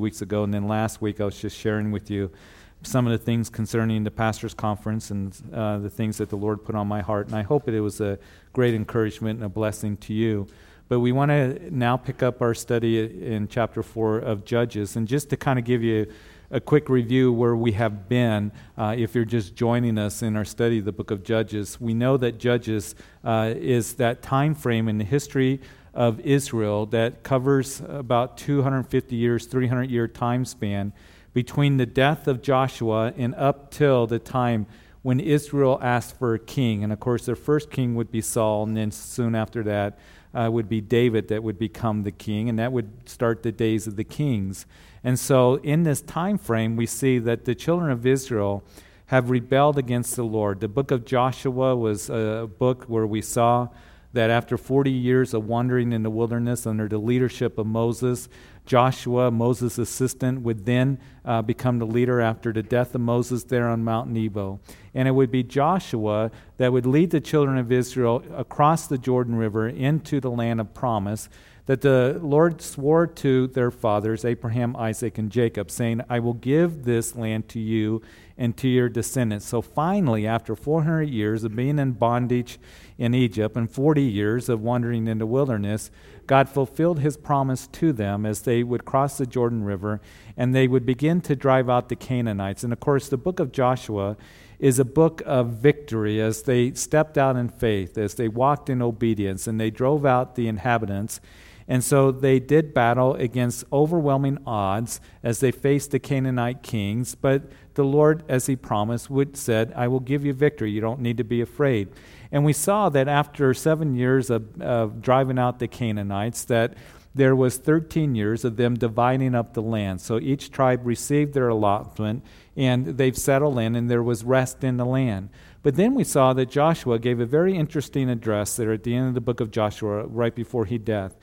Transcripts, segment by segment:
weeks ago, and then last week I was just sharing with you some of the things concerning the pastors' conference and uh, the things that the Lord put on my heart. And I hope that it was a great encouragement and a blessing to you. But we want to now pick up our study in chapter 4 of Judges. And just to kind of give you a quick review where we have been, uh, if you're just joining us in our study of the book of Judges, we know that Judges uh, is that time frame in the history of Israel that covers about 250 years, 300 year time span between the death of Joshua and up till the time when Israel asked for a king. And of course, their first king would be Saul, and then soon after that uh, would be David that would become the king, and that would start the days of the kings. And so, in this time frame, we see that the children of Israel have rebelled against the Lord. The book of Joshua was a book where we saw that after 40 years of wandering in the wilderness under the leadership of Moses, Joshua, Moses' assistant, would then uh, become the leader after the death of Moses there on Mount Nebo. And it would be Joshua that would lead the children of Israel across the Jordan River into the land of promise that the Lord swore to their fathers, Abraham, Isaac, and Jacob, saying, I will give this land to you and to your descendants. So finally, after 400 years of being in bondage in Egypt and 40 years of wandering in the wilderness, God fulfilled his promise to them as they would cross the Jordan River and they would begin to drive out the Canaanites. And of course, the book of Joshua is a book of victory as they stepped out in faith, as they walked in obedience, and they drove out the inhabitants. And so they did battle against overwhelming odds as they faced the Canaanite kings. But the Lord, as He promised, would said, "I will give you victory. You don't need to be afraid." And we saw that after seven years of, of driving out the Canaanites, that there was 13 years of them dividing up the land. So each tribe received their allotment, and they've settled in, and there was rest in the land. But then we saw that Joshua gave a very interesting address there at the end of the book of Joshua, right before he death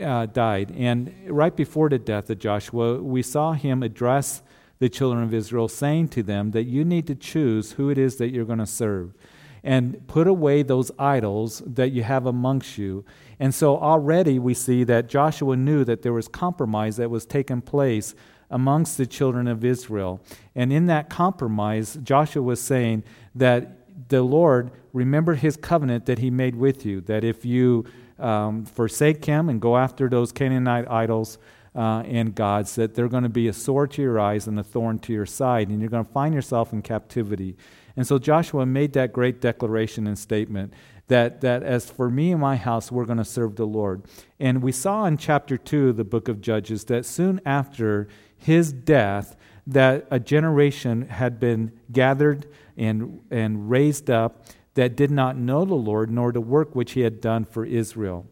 uh, died. And right before the death of Joshua, we saw him address the children of Israel, saying to them that you need to choose who it is that you're going to serve and put away those idols that you have amongst you. And so already we see that Joshua knew that there was compromise that was taking place amongst the children of Israel. And in that compromise, Joshua was saying that the Lord remembered his covenant that he made with you, that if you um, forsake him and go after those Canaanite idols uh, and gods, that they're going to be a sword to your eyes and a thorn to your side, and you're going to find yourself in captivity. And so Joshua made that great declaration and statement that, that as for me and my house, we're going to serve the Lord. And we saw in chapter 2 of the book of Judges that soon after his death, that a generation had been gathered and, and raised up that did not know the Lord nor the work which he had done for Israel.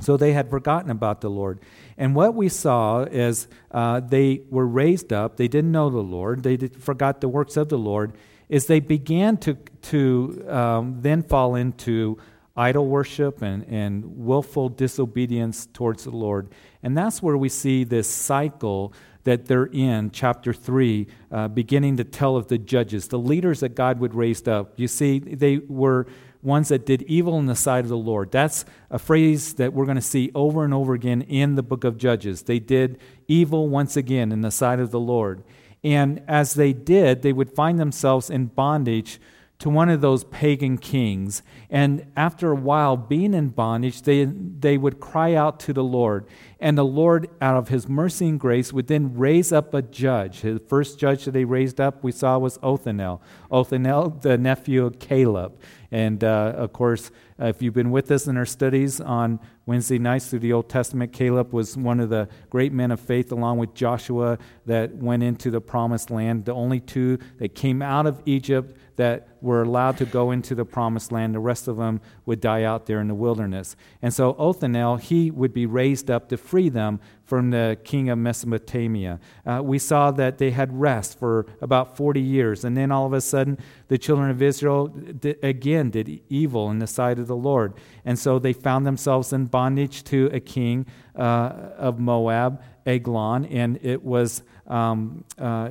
So they had forgotten about the Lord. And what we saw is uh, they were raised up, they didn't know the Lord, they did, forgot the works of the Lord, is they began to, to um, then fall into idol worship and, and willful disobedience towards the Lord. And that's where we see this cycle that they're in, chapter 3, uh, beginning to tell of the judges, the leaders that God would raise up. You see, they were ones that did evil in the sight of the Lord. That's a phrase that we're going to see over and over again in the book of Judges. They did evil once again in the sight of the Lord. And as they did, they would find themselves in bondage to one of those pagan kings. And after a while, being in bondage, they, they would cry out to the Lord. And the Lord, out of his mercy and grace, would then raise up a judge. The first judge that they raised up, we saw, was Othniel. Othniel, the nephew of Caleb. And uh, of course, if you've been with us in our studies on Wednesday nights through the Old Testament, Caleb was one of the great men of faith, along with Joshua, that went into the promised land. The only two that came out of Egypt that were allowed to go into the promised land. The rest of them would die out there in the wilderness. And so Othniel, he would be raised up to free them from the king of Mesopotamia. Uh, we saw that they had rest for about 40 years. And then all of a sudden, the children of Israel did, again did evil in the sight of the Lord. And so they found themselves in bondage to a king uh, of Moab, Eglon, and it was um, uh,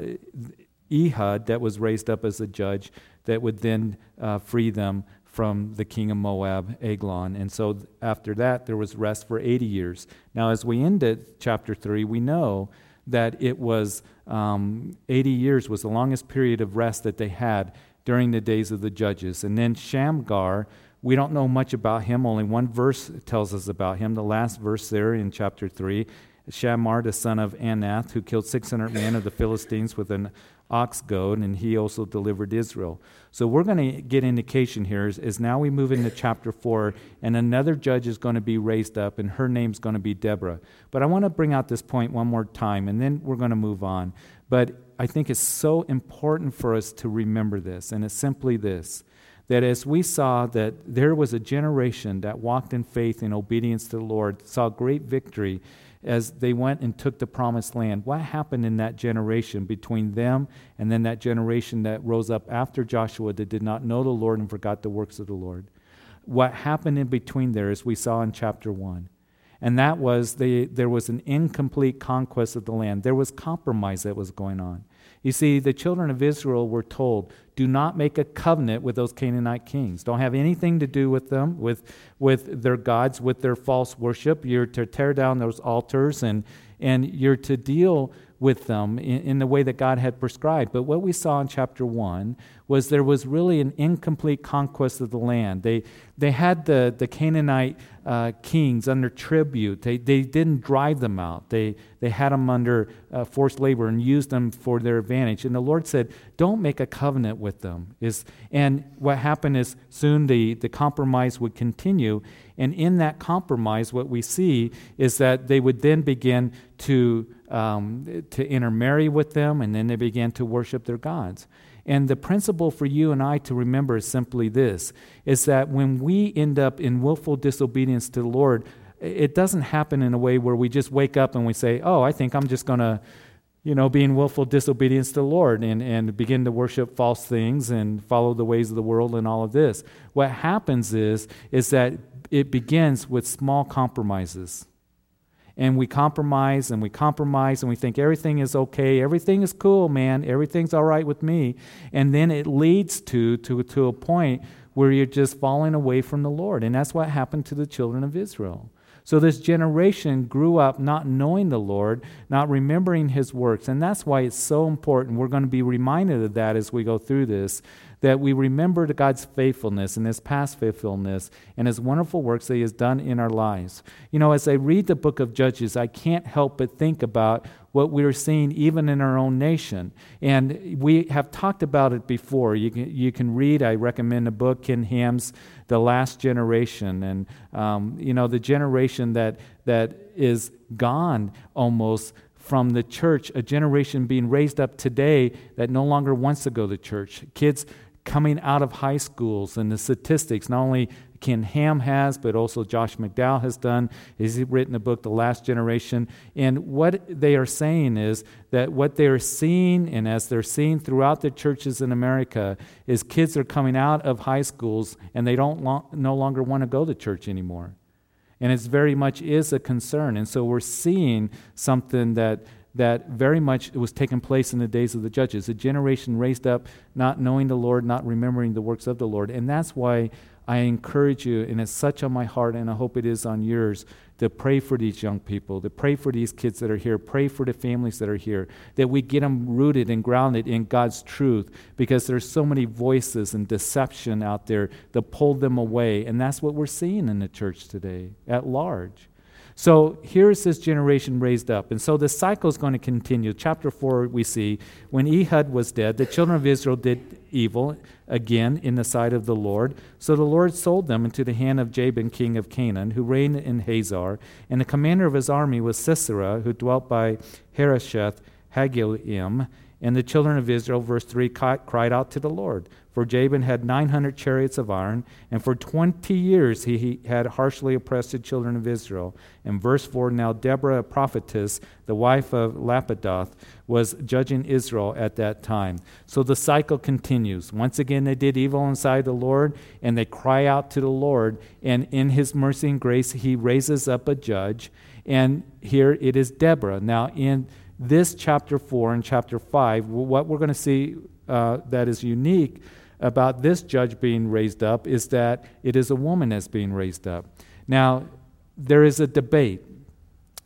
Ehud that was raised up as a judge that would then uh, free them from the king of Moab, Eglon. And so after that, there was rest for 80 years. Now, as we ended chapter 3, we know that it was um, 80 years was the longest period of rest that they had during the days of the judges. And then Shamgar, we don't know much about him. Only one verse tells us about him. The last verse there in chapter 3 Shamgar, the son of Anath, who killed 600 men of the Philistines with an ox goad, and he also delivered Israel. So we're going to get indication here is, is, now we move into chapter 4, and another judge is going to be raised up, and her name's going to be Deborah. But I want to bring out this point one more time, and then we're going to move on. But I think it's so important for us to remember this, and it's simply this that as we saw that there was a generation that walked in faith and obedience to the Lord, saw great victory as they went and took the promised land. What happened in that generation between them and then that generation that rose up after Joshua that did not know the Lord and forgot the works of the Lord? What happened in between there, as we saw in chapter 1, and that was the, there was an incomplete conquest of the land. There was compromise that was going on. You see, the children of Israel were told, do not make a covenant with those Canaanite kings. Don't have anything to do with them, with, with their gods, with their false worship. You're to tear down those altars and, and you're to deal with them in, in, the way that God had prescribed. But what we saw in chapter 1 was there was really an incomplete conquest of the land. They, they had the, the Canaanite uh, kings under tribute. They, they didn't drive them out, they, they had them under uh, forced labor and used them for their advantage. And the Lord said, Don't make a covenant with them. Is, and what happened is soon the, the compromise would continue. And in that compromise, what we see is that they would then begin to um, to intermarry with them, and then they began to worship their gods. And the principle for you and I to remember is simply this is that when we end up in willful disobedience to the Lord, it doesn't happen in a way where we just wake up and we say, Oh, I think I'm just going to, you know, be in willful disobedience to the Lord and, and begin to worship false things and follow the ways of the world and all of this. What happens is, is that it begins with small compromises and we compromise and we compromise and we think everything is okay, everything is cool, man, everything's all right with me. And then it leads to, to, to a point where you're just falling away from the Lord. And that's what happened to the children of Israel. So this generation grew up not knowing the Lord, not remembering his works. And that's why it's so important. We're going to be reminded of that as we go through this that we remember God's faithfulness and His past faithfulness and His wonderful works that He has done in our lives. You know, as I read the book of Judges, I can't help but think about what we're seeing even in our own nation. And we have talked about it before. You can, you can read, I recommend a book, Ken Ham's The Last Generation. And, um, you know, the generation that, that is gone almost from the church, a generation being raised up today that no longer wants to go to church. Kids coming out of high schools and the statistics, not only Ken Ham has, but also Josh McDowell has done. He's written a book, The Last Generation. And what they are saying is that what they are seeing, and as they're seeing throughout the churches in America, is kids are coming out of high schools and they don't lo- no longer want to go to church anymore. And it's very much is a concern. And so we're seeing something that that very much was taking place in the days of the judges. A generation raised up not knowing the Lord, not remembering the works of the Lord. And that's why I encourage you, and it's such on my heart, and I hope it is on yours, to pray for these young people, to pray for these kids that are here, pray for the families that are here, that we get them rooted and grounded in God's truth, because there's so many voices and deception out there that pull them away. And that's what we're seeing in the church today at large. So here's this generation raised up. And so the cycle is going to continue. Chapter 4, we see when Ehud was dead, the children of Israel did evil again in the sight of the Lord. So the Lord sold them into the hand of Jabin, king of Canaan, who reigned in Hazor. And the commander of his army was Sisera, who dwelt by Harosheth Hagoyim. And the children of Israel, verse 3, cried out to the Lord. For Jabin had 900 chariots of iron, and for 20 years he, had harshly oppressed the children of Israel. In verse 4, now Deborah, a prophetess, the wife of Lapidoth, was judging Israel at that time. So the cycle continues. Once again, they did evil inside the Lord, and they cry out to the Lord, and in his mercy and grace, he raises up a judge. And here it is Deborah. Now, in this chapter 4 and chapter 5, what we're going to see uh, that is unique about this judge being raised up is that it is a woman that's being raised up. Now, there is a debate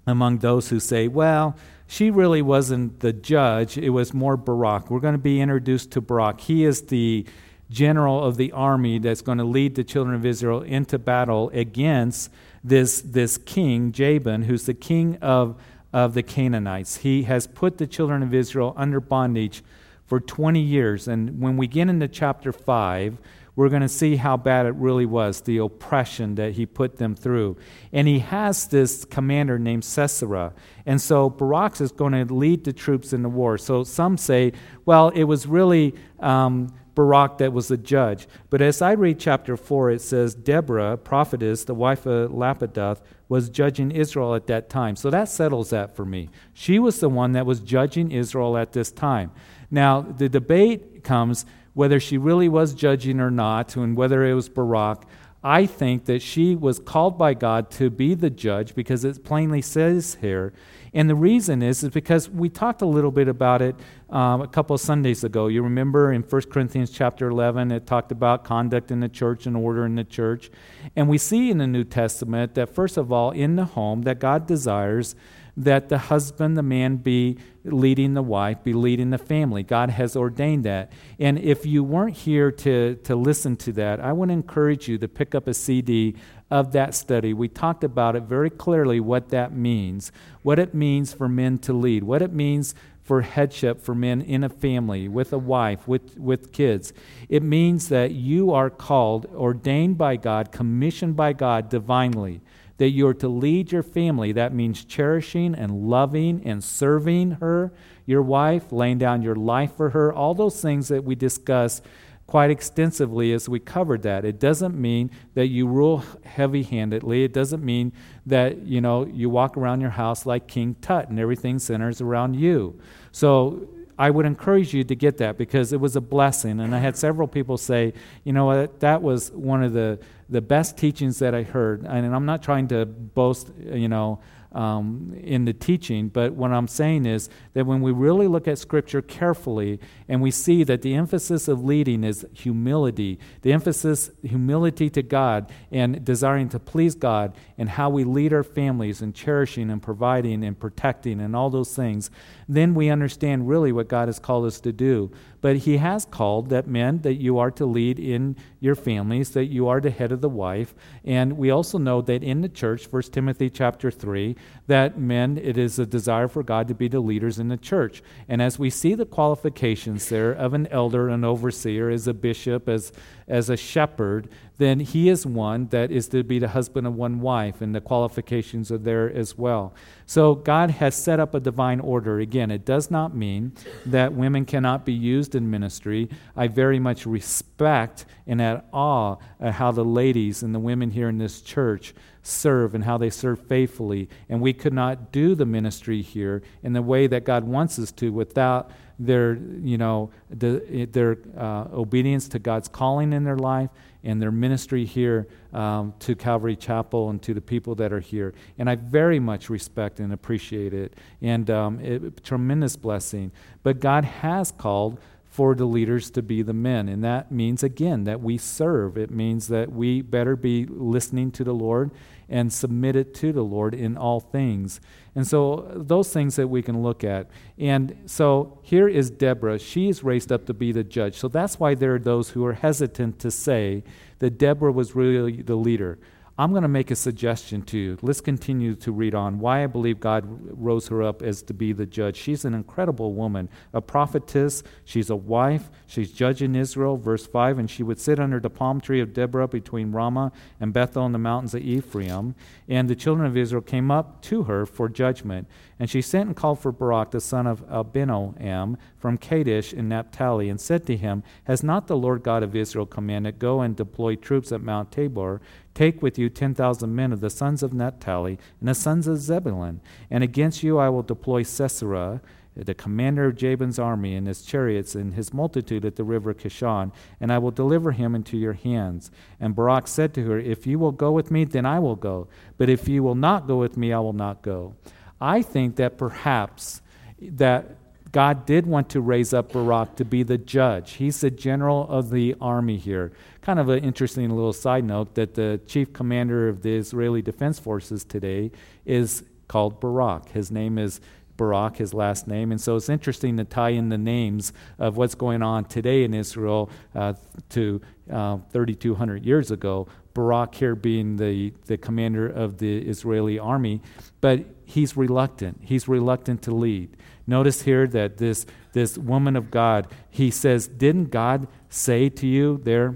among those who say, well, she really wasn't the judge, it was more Barak. We're going to be introduced to Barak. He is the general of the army that's going to lead the children of Israel into battle against this, this king, Jabin, who's the king of, of the Canaanites. He has put the children of Israel under bondage for 20 years. And when we get into chapter 5, we're going to see how bad it really was, the oppression that he put them through. And he has this commander named Sisera. And so Barak is going to lead the troops in the war. So some say, well, it was really um, Barak that was the judge. But as I read chapter 4, it says, Deborah, prophetess, the wife of Lapidoth, was judging Israel at that time. So that settles that for me. She was the one that was judging Israel at this time. Now, the debate comes whether she really was judging or not, and whether it was Barak. I think that she was called by God to be the judge because it plainly says here. And the reason is, is because we talked a little bit about it um, a couple of Sundays ago. You remember in 1 Corinthians chapter 11, it talked about conduct in the church and order in the church. And we see in the New Testament that, first of all, in the home, that God desires that the husband, the man, be leading the wife, be leading the family. God has ordained that. And if you weren't here to, to listen to that, I would encourage you to pick up a CD of that study. We talked about it very clearly what that means, what it means for men to lead, what it means for headship for men in a family, with a wife, with, with kids. It means that you are called, ordained by God, commissioned by God divinely that you're to lead your family. That means cherishing and loving and serving her, your wife, laying down your life for her, all those things that we discuss quite extensively as we covered that. It doesn't mean that you rule heavy-handedly. It doesn't mean that, you know, you walk around your house like King Tut and everything centers around you. So I would encourage you to get that because it was a blessing. And I had several people say, you know what, that was one of the, the best teachings that I heard. And I'm not trying to boast, you know, um, in the teaching, but what I'm saying is that when we really look at Scripture carefully and we see that the emphasis of leading is humility, the emphasis, humility to God and desiring to please God, and how we lead our families and cherishing and providing and protecting and all those things, then we understand really what God has called us to do. But He has called that men that you are to lead in your families, that you are the head of the wife. And we also know that in the church, 1 Timothy chapter 3, that men, it is a desire for God to be the leaders in the church. And as we see the qualifications there of an elder, an overseer, as a bishop, as, as a shepherd, then he is one that is to be the husband of one wife, and the qualifications are there as well. So God has set up a divine order. Again, it does not mean that women cannot be used in ministry. I very much respect and at awe at how the ladies and the women here in this church serve and how they serve faithfully. And we could not do the ministry here in the way that God wants us to without their, you know, the, their uh, obedience to God's calling in their life and their ministry here um, to Calvary Chapel and to the people that are here. And I very much respect and appreciate it, and um, it, tremendous blessing. But God has called for the leaders to be the men. And that means, again, that we serve. It means that we better be listening to the Lord and submit it to the Lord in all things. And so, those things that we can look at. And so, here is Deborah. She is raised up to be the judge. So, that's why there are those who are hesitant to say that Deborah was really the leader. I'm going to make a suggestion to you. Let's continue to read on why I believe God rose her up as to be the judge. She's an incredible woman, a prophetess. She's a wife. She's judging Israel. Verse 5 And she would sit under the palm tree of Deborah between Ramah and Bethel in the mountains of Ephraim. And the children of Israel came up to her for judgment. And she sent and called for Barak, the son of Abinoam, from Kadesh in Naphtali, and said to him, Has not the Lord God of Israel commanded, Go and deploy troops at Mount Tabor? Take with you ten thousand men of the sons of Naphtali and the sons of Zebulun, and against you I will deploy Sisera, the commander of Jabin's army, and his chariots and his multitude at the river Kishon, and I will deliver him into your hands. And Barak said to her, If you will go with me, then I will go. But if you will not go with me, I will not go. I think that perhaps that God did want to raise up Barak to be the judge. He's the general of the army here. Kind of an interesting little side note that the chief commander of the Israeli Defense Forces today is called Barak. His name is Barak, his last name. And so it's interesting to tie in the names of what's going on today in Israel uh, to uh, 3,200 years ago. Barak here being the, the commander of the Israeli army, but he's reluctant. He's reluctant to lead. Notice here that this, this woman of God, he says, Didn't God say to you there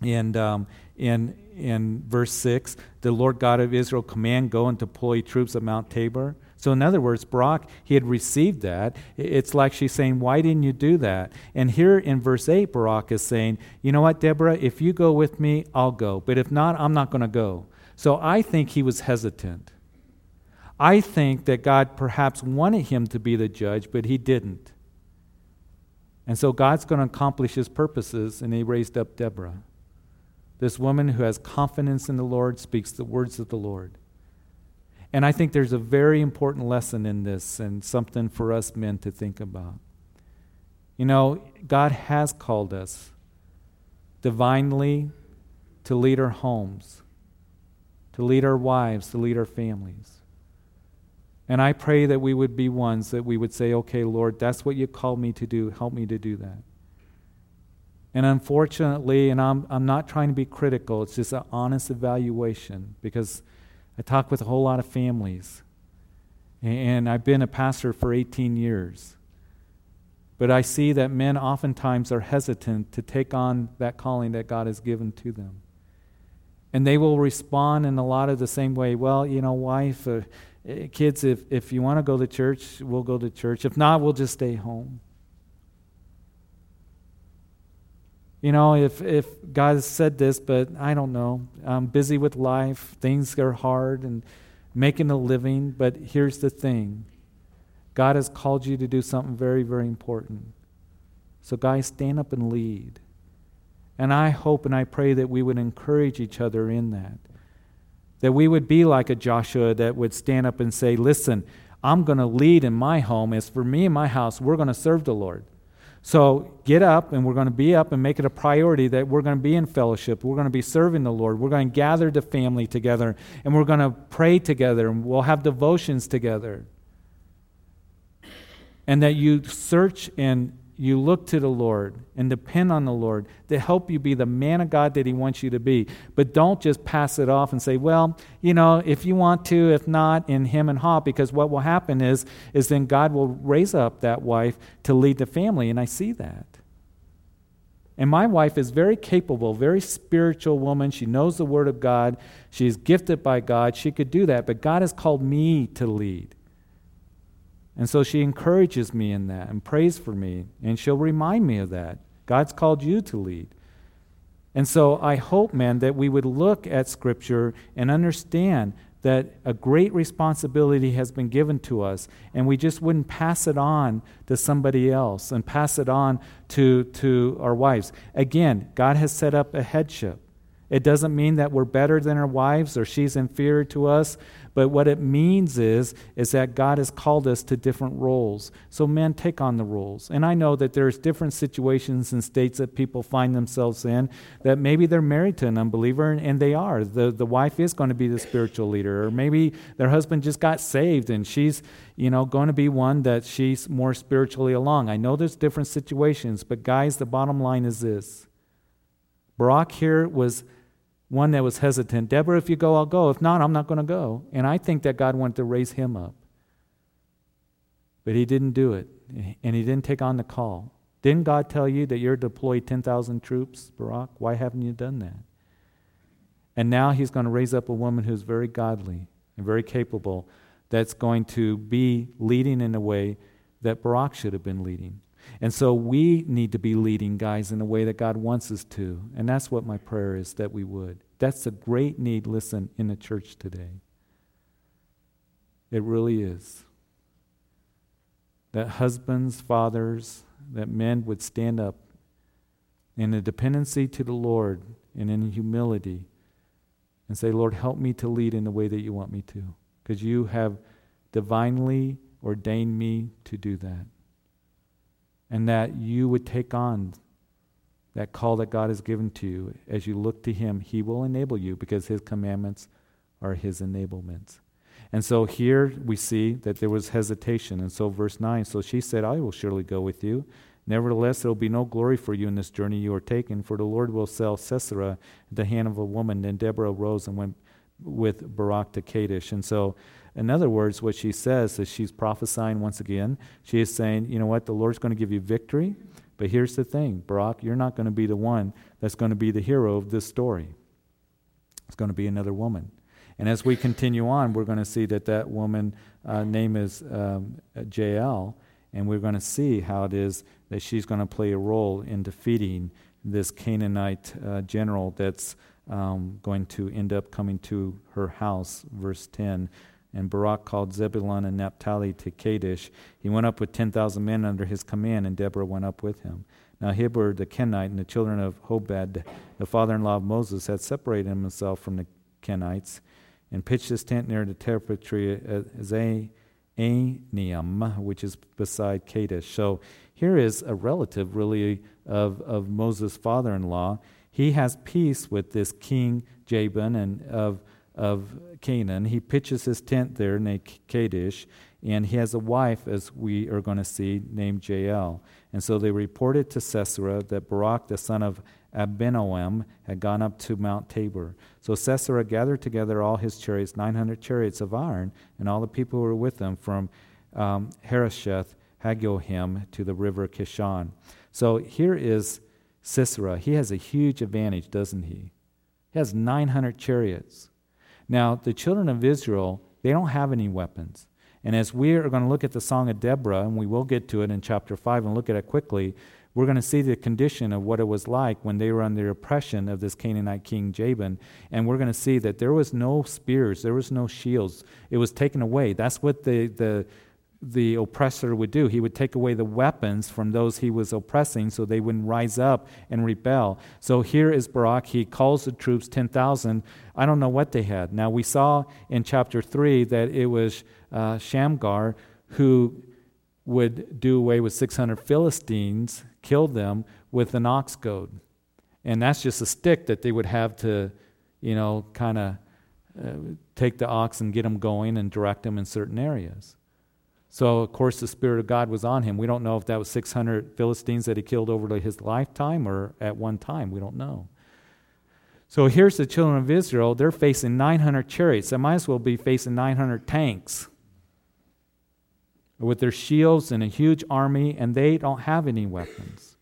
in, um, in, in verse 6, the Lord God of Israel command, go and deploy troops at Mount Tabor? So, in other words, Barak, he had received that. It's like she's saying, Why didn't you do that? And here in verse 8, Barak is saying, You know what, Deborah, if you go with me, I'll go. But if not, I'm not going to go. So, I think he was hesitant. I think that God perhaps wanted him to be the judge, but he didn't. And so, God's going to accomplish his purposes, and he raised up Deborah. This woman who has confidence in the Lord speaks the words of the Lord. And I think there's a very important lesson in this and something for us men to think about. You know, God has called us divinely to lead our homes, to lead our wives, to lead our families. And I pray that we would be ones that we would say, okay, Lord, that's what you called me to do. Help me to do that. And unfortunately, and I'm, I'm not trying to be critical, it's just an honest evaluation because I talk with a whole lot of families. And I've been a pastor for 18 years. But I see that men oftentimes are hesitant to take on that calling that God has given to them. And they will respond in a lot of the same way well, you know, wife, uh, Eh, kids, if, if you want to go to church, we'll go to church. If not, we'll just stay home. You know, if, if God has said this, but I don't know. I'm busy with life, things are hard, and making a living. But here's the thing God has called you to do something very, very important. So, guys, stand up and lead. And I hope and I pray that we would encourage each other in that. That we would be like a Joshua that would stand up and say, Listen, I'm going to lead in my home. As for me and my house, we're going to serve the Lord. So get up, and we're going to be up and make it a priority that we're going to be in fellowship. We're going to be serving the Lord. We're going to gather the family together, and we're going to pray together, and we'll have devotions together. And that you search and you look to the Lord and depend on the Lord to help you be the man of God that He wants you to be. But don't just pass it off and say, well, you know, if you want to, if not, in him and ha, because what will happen is, is then God will raise up that wife to lead the family. And I see that. And my wife is very capable, very spiritual woman. She knows the Word of God. She's gifted by God. She could do that. But God has called me to lead. And so she encourages me in that and prays for me, and she'll remind me of that. God's called you to lead. And so I hope, man, that we would look at Scripture and understand that a great responsibility has been given to us, and we just wouldn't pass it on to somebody else and pass it on to, to our wives. Again, God has set up a headship. It doesn't mean that we're better than our wives or she's inferior to us, but what it means is, is that God has called us to different roles. So men take on the roles. And I know that there's different situations and states that people find themselves in that maybe they're married to an unbeliever and they are. The, the wife is going to be the spiritual leader. Or maybe their husband just got saved and she's, you know, going to be one that she's more spiritually along. I know there's different situations, but guys, the bottom line is this. Barak here was one that was hesitant. Deborah, if you go, I'll go. If not, I'm not going to go. And I think that God wanted to raise him up. But he didn't do it, and he didn't take on the call. Didn't God tell you that you're deployed 10,000 troops, Barak? Why haven't you done that? And now he's going to raise up a woman who's very godly and very capable that's going to be leading in a way that Barak should have been leading. And so we need to be leading guys in the way that God wants us to. And that's what my prayer is that we would. That's a great need, listen, in the church today. It really is. That husbands, fathers, that men would stand up in a dependency to the Lord and in humility and say, Lord, help me to lead in the way that you want me to. Because you have divinely ordained me to do that and that you would take on that call that God has given to you. As you look to Him, He will enable you because His commandments are His enablements. And so here we see that there was hesitation. And so, verse 9 so she said, I will surely go with you. Nevertheless, there will be no glory for you in this journey you are taking, for the Lord will sell Sisera into the hand of a woman. Then Deborah rose and went with Barak to Kadesh. And so, in other words, what she says is she's prophesying once again. She is saying, you know what, the Lord's going to give you victory. But here's the thing Barak, you're not going to be the one that's going to be the hero of this story. It's going to be another woman. And as we continue on, we're going to see that that woman uh, name is um, Jael, and we're going to see how it is that she's going to play a role in defeating this Canaanite uh, general that's um, going to end up coming to her house. Verse 10 And Barak called Zebulun and Naphtali to Kadesh. He went up with 10,000 men under his command, and Deborah went up with him. Now Heber the Kenite and the children of Hobab, the father in law of Moses, had separated himself from the Kenites and pitched his tent near the territory of Anium, which is beside Kadesh. So here is a relative, really, of, of Moses' father in law. He has peace with this king Jabin and of, of Canaan. He pitches his tent there named Kadesh, and he has a wife, as we are going to see, named Jael. And so they reported to Sisera that Barak, the son of Abinoam, had gone up to Mount Tabor. So Sisera gathered together all his chariots, 900 chariots of iron, and all the people who were with him from um, Harosheth Hagoyim to the river Kishon. So here is Sisera. He has a huge advantage, doesn't he? He has 900 chariots. Now, the children of Israel, they don't have any weapons. And as we are going to look at the Song of Deborah, and we will get to it in chapter 5 and look at it quickly, we're going to see the condition of what it was like when they were under oppression of this Canaanite king Jabin. And we're going to see that there was no spears, there was no shields. It was taken away. That's what the, the, the oppressor would do. He would take away the weapons from those he was oppressing so they wouldn't rise up and rebel. So here is Barak. He calls the troops 10,000. I don't know what they had. Now, we saw in chapter 3 that it was uh, Shamgar who would do away with 600 Philistines, kill them with an ox goad. And that's just a stick that they would have to, you know, kind of uh, take the ox and get them going and direct them in certain areas. So, of course, the Spirit of God was on him. We don't know if that was 600 Philistines that he killed over his lifetime or at one time. We don't know. So, here's the children of Israel. They're facing 900 chariots. They might as well be facing 900 tanks with their shields and a huge army, and they don't have any weapons.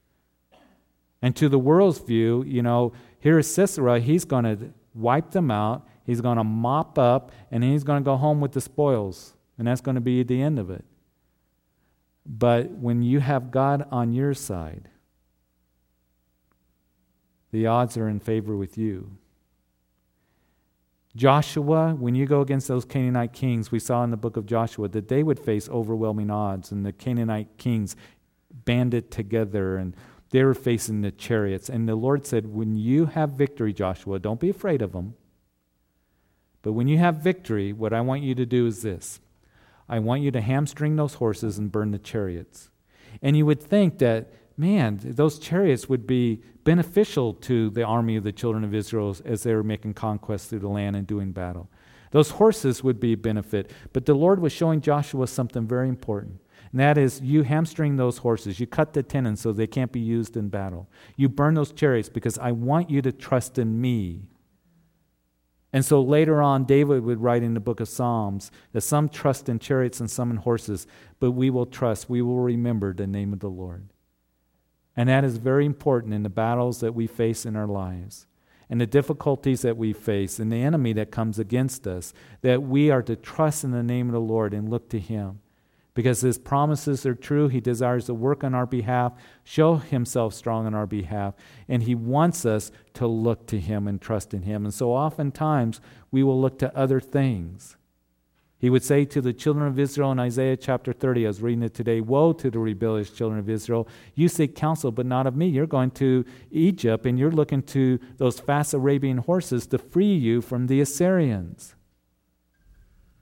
And to the world's view, you know, here is Sisera. He's going to wipe them out, he's going to mop up, and he's going to go home with the spoils. And that's going to be the end of it. But when you have God on your side, the odds are in favor with you. Joshua, when you go against those Canaanite kings, we saw in the book of Joshua that they would face overwhelming odds, and the Canaanite kings banded together and they were facing the chariots. And the Lord said, When you have victory, Joshua, don't be afraid of them. But when you have victory, what I want you to do is this I want you to hamstring those horses and burn the chariots. And you would think that, man, those chariots would be beneficial to the army of the children of Israel as they were making conquests through the land and doing battle. Those horses would be a benefit. But the Lord was showing Joshua something very important. And that is, you hamstring those horses. You cut the tendons so they can't be used in battle. You burn those chariots because I want you to trust in me and so later on, David would write in the book of Psalms that some trust in chariots and some in horses, but we will trust, we will remember the name of the Lord. And that is very important in the battles that we face in our lives and the difficulties that we face and the enemy that comes against us, that we are to trust in the name of the Lord and look to Him because his promises are true. He desires to work on our behalf, show himself strong on our behalf, and he wants us to look to him and trust in him. And so oftentimes we will look to other things. He would say to the children of Israel in Isaiah chapter 30, I was reading it today Woe to the rebellious children of Israel! You seek counsel, but not of me. You're going to Egypt and you're looking to those fast Arabian horses to free you from the Assyrians.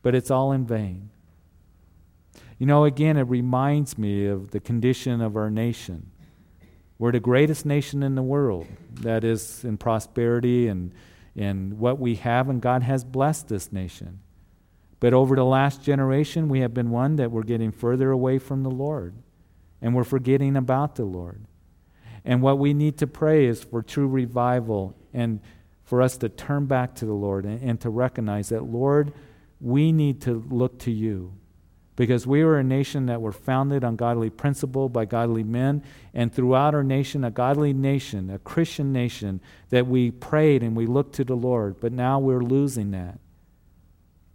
But it's all in vain. You know, again, it reminds me of the condition of our nation. We're the greatest nation in the world, that is, in prosperity and, and what we have, and God has blessed this nation. But over the last generation, we have been one that we're getting further away from the Lord and we're forgetting about the Lord. And what we need to pray is for true revival and for us to turn back to the Lord and, and to recognize that, Lord, we need to look to you because we were a nation that were founded on godly principle by godly men and throughout our nation a godly nation a christian nation that we prayed and we looked to the lord but now we're losing that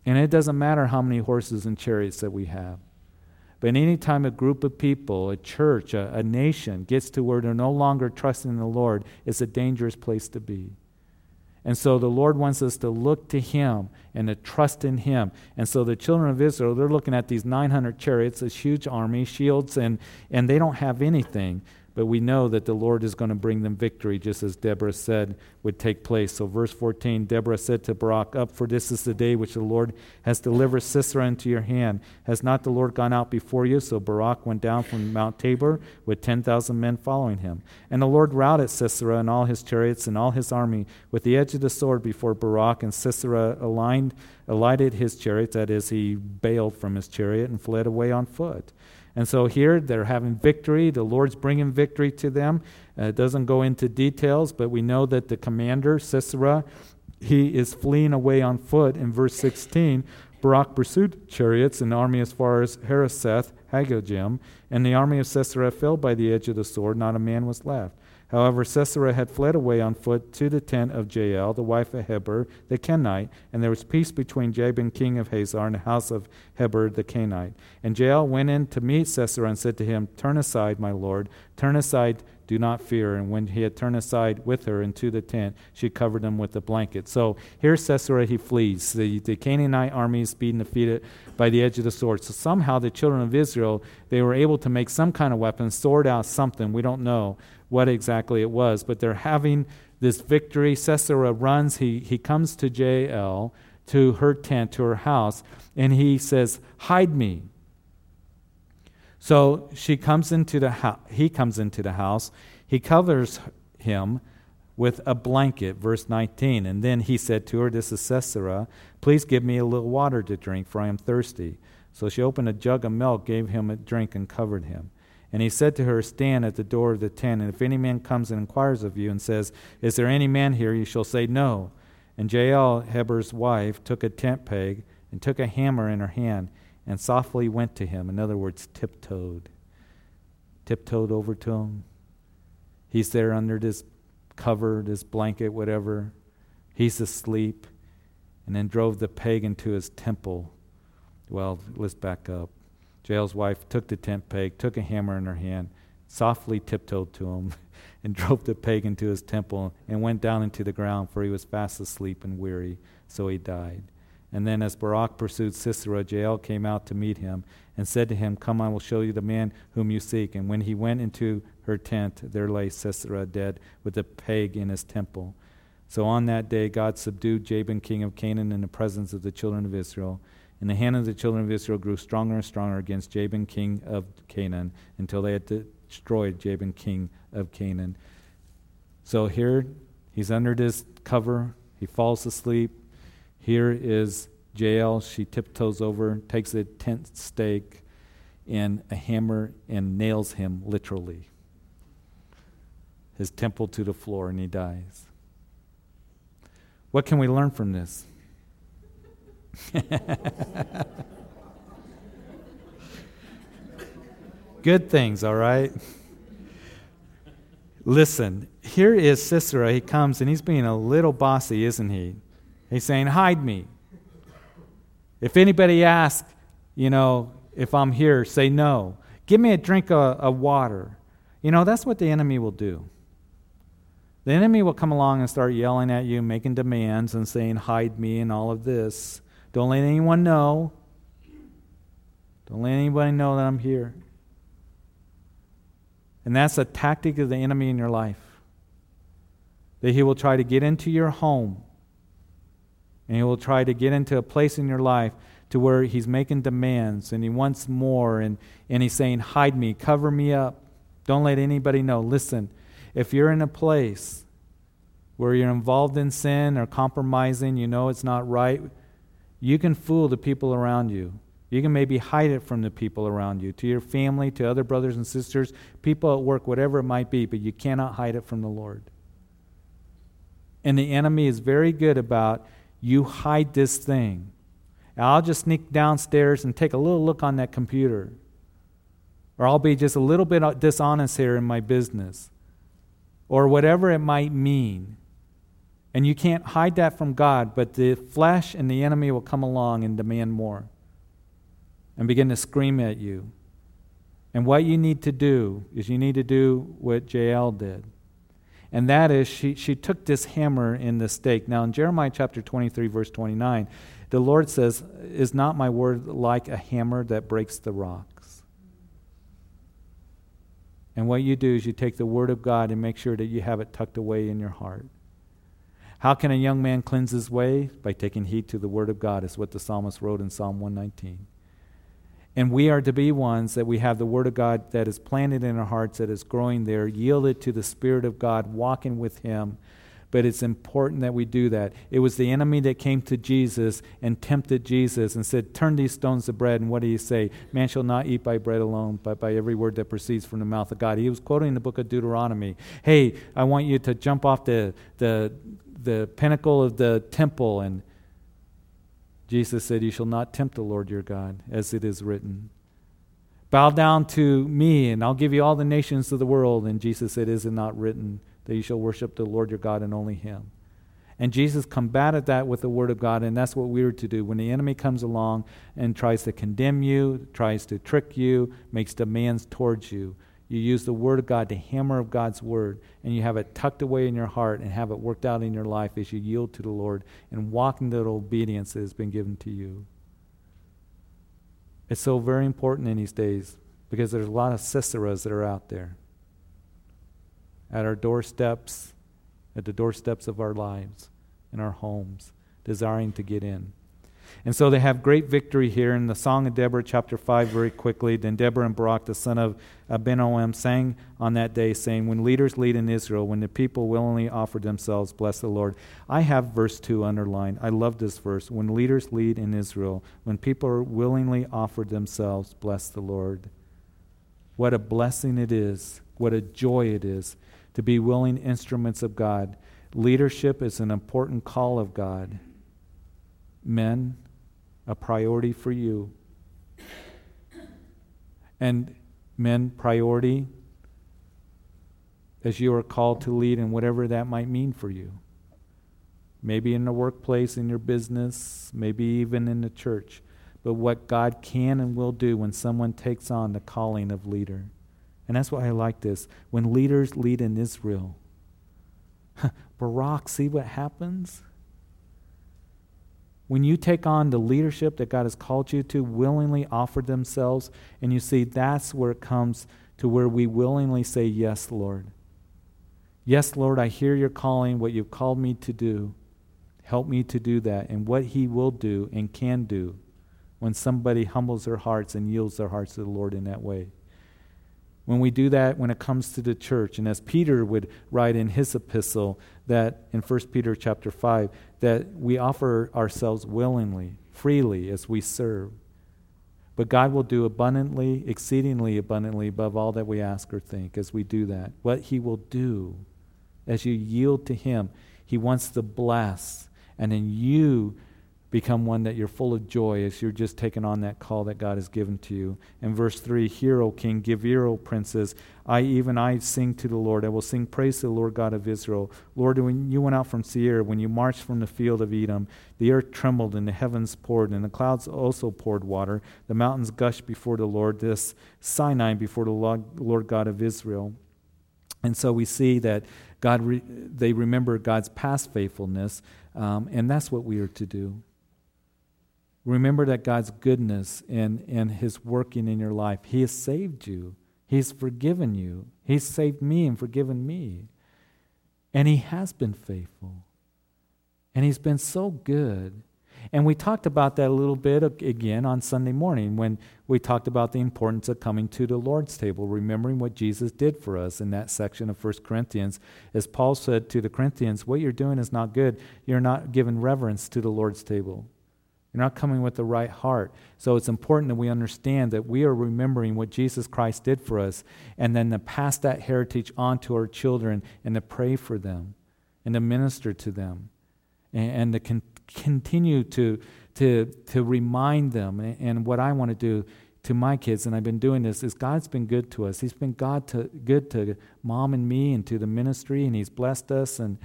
and it doesn't matter how many horses and chariots that we have. But anytime a group of people, a church, a, a, nation gets to where they're no longer trusting the Lord, it's a dangerous place to be. And so the Lord wants us to look to Him and to trust in Him. And so the children of Israel, they're looking at these 900 chariots, this huge army, shields, and, and they don't have anything. But we know that the Lord is going to bring them victory, just as Deborah said would take place. So, verse 14 Deborah said to Barak, Up, for this is the day which the Lord has delivered Sisera into your hand. Has not the Lord gone out before you? So Barak went down from Mount Tabor with 10,000 men following him. And the Lord routed Sisera and all his chariots and all his army with the edge of the sword before Barak. And Sisera aligned, alighted his chariot, that is, he bailed from his chariot and fled away on foot. And so here they're having victory. The Lord's bringing victory to them. Uh, it doesn't go into details, but we know that the commander, Sisera, he is fleeing away on foot. In verse 16, Barak pursued chariots and army as far as Harosheth, Hagoyim, and the army of Sisera fell by the edge of the sword. Not a man was left. However, Sisera had fled away on foot to the tent of Jael, the wife of Heber the Kenite, and there was peace between Jabin king of Hazor and the house of Heber the Kenite. And Jael went in to meet Sisera and said to him, Turn aside, my lord, turn aside, do not fear. And when he had turned aside with her into the tent, she covered him with a blanket. So here's Sisera, he flees. The, the Canaanite army is being defeated by the edge of the sword. So somehow the children of Israel, they were able to make some kind of weapon, sword out something, we don't know what exactly it was, but they're having this victory. Sisera runs, he, he comes to Jael, to her tent, to her house, and he says, Hide me. So she comes into the house, he comes into the house, he covers him with a blanket, verse 19. And then he said to her, This is Sisera, please give me a little water to drink, for I am thirsty. So she opened a jug of milk, gave him a drink, and covered him. And he said to her, Stand at the door of the tent, and if any man comes and inquires of you and says, Is there any man here? you shall say, No. And Jael, Heber's wife, took a tent peg and took a hammer in her hand and softly went to him. In other words, tiptoed. Tiptoed over to him. He's there under this cover, this blanket, whatever. He's asleep. And then drove the peg into his temple. Well, let's back up. Jael's wife took the tent peg, took a hammer in her hand, softly tiptoed to him, and drove the peg into his temple, and went down into the ground, for he was fast asleep and weary, so he died. And then, as Barak pursued Sisera, Jael came out to meet him and said to him, Come, I will show you the man whom you seek. And when he went into her tent, there lay Sisera dead with a peg in his temple. So on that day, God subdued Jabin, king of Canaan, in the presence of the children of Israel. And the hand of the children of Israel grew stronger and stronger against Jabin, king of Canaan, until they had destroyed Jabin, king of Canaan. So here he's under this cover. He falls asleep. Here is Jael. She tiptoes over, takes a tent stake and a hammer and nails him literally. His temple to the floor, and he dies. What can we learn from this? Good things, all right? Listen, here is Sisera. He comes and he's being a little bossy, isn't he? He's saying, Hide me. If anybody asks, you know, if I'm here, say no. Give me a drink of, of water. You know, that's what the enemy will do. The enemy will come along and start yelling at you, making demands, and saying, Hide me, and all of this. Don't let anyone know. Don't let anybody know that I'm here. And that's a tactic of the enemy in your life. That he will try to get into your home. And he will try to get into a place in your life to where he's making demands and he wants more and, and he's saying, Hide me, cover me up. Don't let anybody know. Listen, if you're in a place where you're involved in sin or compromising, you know it's not right, You can fool the people around you. You can maybe hide it from the people around you, to your family, to other brothers and sisters, people at work, whatever it might be, but you cannot hide it from the Lord. And the enemy is very good about you hide this thing. I'll just sneak downstairs and take a little look on that computer. Or I'll be just a little bit dishonest here in my business. Or whatever it might mean. And you can't hide that from God, but the flesh and the enemy will come along and demand more and begin to scream at you. And what you need to do is you need to do what Jael did. And that is, she, she took this hammer in the stake. Now, in Jeremiah chapter 23, verse 29, the Lord says, Is not my word like a hammer that breaks the rocks? And what you do is you take the word of God and make sure that you have it tucked away in your heart. How can a young man cleanse his way? By taking heed to the word of God, is what the psalmist wrote in Psalm 119. And we are to be ones that we have the Word of God that is planted in our hearts, that is growing there, yielded to the Spirit of God, walking with Him. But it's important that we do that. It was the enemy that came to Jesus and tempted Jesus and said, Turn these stones to bread. And what do you say? Man shall not eat by bread alone, but by every word that proceeds from the mouth of God. He was quoting the book of Deuteronomy. Hey, I want you to jump off the, the, the pinnacle of the temple and Jesus said, You shall not tempt the Lord your God, as it is written. Bow down to me, and I'll give you all the nations of the world. And Jesus said, Is it not written that you shall worship the Lord your God and only him? And Jesus combated that with the Word of God, and that's what we are to do. When the enemy comes along and tries to condemn you, tries to trick you, makes demands towards you, you use the Word of God, the hammer of God's Word, and you have it tucked away in your heart and have it worked out in your life as you yield to the Lord and walk in that obedience that has been given to you. It's so very important in these days because there's a lot of Siseras that are out there at our doorsteps, at the doorsteps of our lives, in our homes, desiring to get in. And so they have great victory here in the Song of Deborah, chapter 5, very quickly. Then Deborah and Barak, the son of Abinoam, sang on that day, saying, When leaders lead in Israel, when the people willingly offer themselves, bless the Lord. I have verse 2 underlined. I love this verse. When leaders lead in Israel, when people willingly offer themselves, bless the Lord. What a blessing it is. What a joy it is to be willing instruments of God. Leadership is an important call of God. Men, a priority for you. And men, priority as you are called to lead and whatever that might mean for you. Maybe in the workplace, in your business, maybe even in the church. But what God can and will do when someone takes on the calling of leader. And that's why I like this. When leaders lead in Israel, Barak, see what happens? When you take on the leadership that God has called you to, willingly offer themselves, and you see that's where it comes to where we willingly say, Yes, Lord. Yes, Lord, I hear your calling, what you've called me to do. Help me to do that, and what He will do and can do when somebody humbles their hearts and yields their hearts to the Lord in that way when we do that when it comes to the church and as peter would write in his epistle that in 1 peter chapter 5 that we offer ourselves willingly freely as we serve. But god will do abundantly exceedingly abundantly above all that we ask or think as we do that. What he will do as you yield to him he wants to bless and then you become one that you're full of joy as you're just taking on that call that God has given to you. In verse 3, Hear, O king, give ear, O princes. I, even I, sing to the Lord. I will sing praise to the Lord God of Israel. Lord, when you went out from Seir, when you marched from the field of Edom, the earth trembled and the heavens poured, and the clouds also poured water. The mountains gushed before the Lord, this Sinai before the Lord God of Israel. And so we see that God, re- they remember God's past faithfulness, um, and that's what we are to do. Remember that God's goodness and, and His working in your life. He has saved you, He's forgiven you, He's saved me and forgiven me. And He has been faithful. And He's been so good. And we talked about that a little bit again on Sunday morning when we talked about the importance of coming to the Lord's table, remembering what Jesus did for us in that section of 1 Corinthians. As Paul said to the Corinthians, What you're doing is not good. You're not giving reverence to the Lord's table. You're not coming with the right heart. So it's important that we understand that we are remembering what Jesus Christ did for us and then to pass that heritage on to our children and to pray for them and to minister to them and, and to con- continue to, to, to remind them. And, and what I want to do to my kids, and I've been doing this, is God's been good to us. He's been God to, good to mom and me and to the ministry, and He's blessed us. And,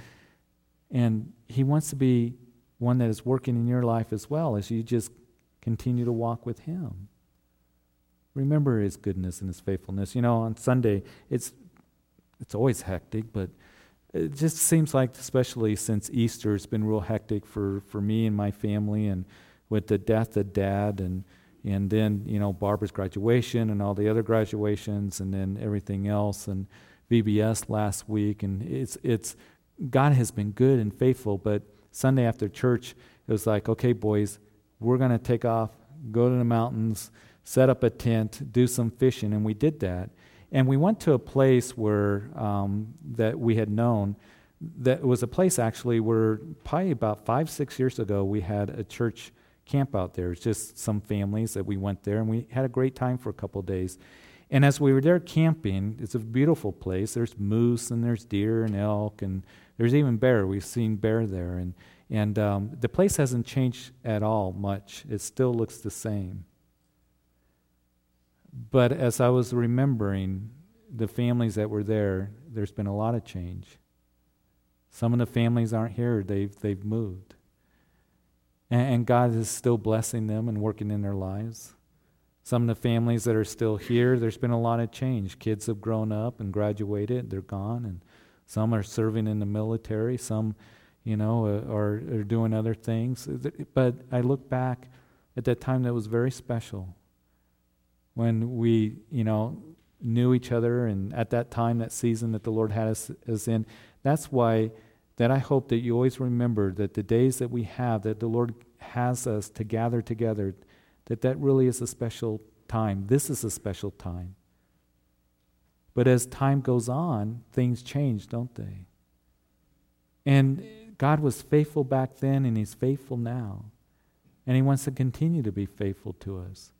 and He wants to be one that is working in your life as well as you just continue to walk with Him. Remember His goodness and His faithfulness. You know, on Sunday, it's, it's always hectic, but it just seems like, especially since Easter, it's been real hectic for, for me and my family, and with the death of dad, and, and then, you know, Barbara's graduation and all the other graduations, and then everything else, and VBS last week. And it's, it's, God has been good and faithful, but Sunday after church, it was like, okay, boys, we're going to take off, go to the mountains, set up a tent, do some fishing. And we did that. And we went to a place where um, that we had known that was a place actually where probably about five, six years ago we had a church camp out there. It's just some families that we went there and we had a great time for a couple days. And as we were there camping, it's a beautiful place. There's moose and there's deer and elk and there's even bear. We've seen bear there, and and um, the place hasn't changed at all much. It still looks the same. But as I was remembering the families that were there, there's been a lot of change. Some of the families aren't here; they've they've moved, and, and God is still blessing them and working in their lives. Some of the families that are still here, there's been a lot of change. Kids have grown up and graduated; they're gone, and some are serving in the military. Some, you know, uh, are, are doing other things. But I look back at that time that was very special when we, you know, knew each other and at that time, that season that the Lord had us, us in. That's why that I hope that you always remember that the days that we have, that the Lord has us to gather together, that that really is a special time. This is a special time. But as time goes on, things change, don't they? And God was faithful back then, and He's faithful now. And He wants to continue to be faithful to us.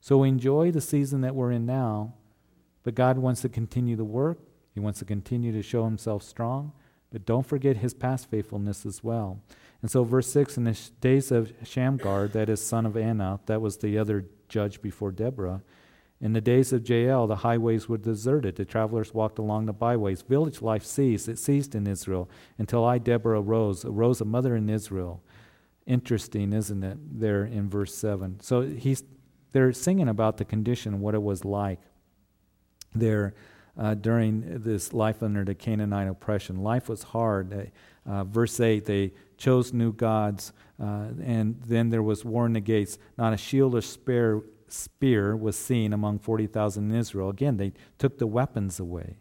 So we enjoy the season that we're in now, but God wants to continue the work. He wants to continue to show Himself strong, but don't forget His past faithfulness as well. And so, verse 6 In the days of Shamgar, that is son of Anath, that was the other judge before Deborah, in the days of Jael, the highways were deserted. The travelers walked along the byways. Village life ceased. It ceased in Israel until I, Deborah, arose, arose a mother in Israel. Interesting, isn't it, there in verse 7. So he's, they're singing about the condition, what it was like there uh, during this life under the Canaanite oppression. Life was hard. Uh, verse 8, they chose new gods, uh, and then there was war in the gates. Not a shield or spear spear was seen among 40,000 in Israel. Again, they took the weapons away,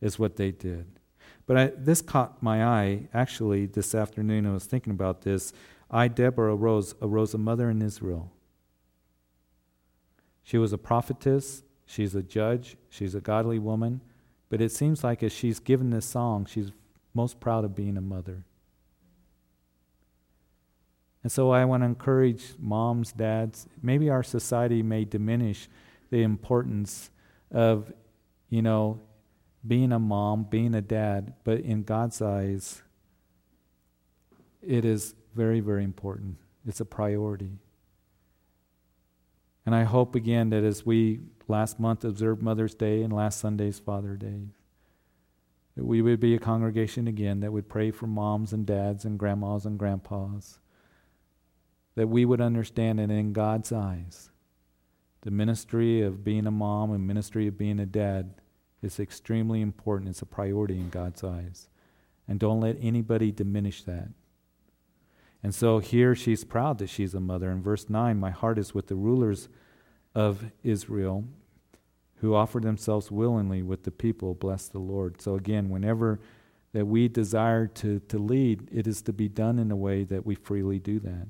is what they did. But I, this caught my eye. Actually, this afternoon I was thinking about this. I, Deborah, arose, arose a mother in Israel. She was a prophetess, she's a judge, she's a godly woman, but it seems like as she's given this song, she's most proud of being a mother. And so I want to encourage moms, dads, maybe our society may diminish the importance of, you know, being a mom, being a dad, but in God's eyes, it is very, very important. It's a priority. And I hope again that as we last month observed Mother's Day and last Sunday's Father Day, that we would be a congregation again that would pray for moms and dads and grandmas and grandpas that we would understand that in God's eyes, the ministry of being a mom and ministry of being a dad is extremely important. It's a priority in God's eyes. And don't let anybody diminish that. And so here she's proud that she's a mother. In verse 9, my heart is with the rulers of Israel who offer themselves willingly with the people. Bless the Lord. So again, whenever that we desire to, to lead, it is to be done in a way that we freely do that.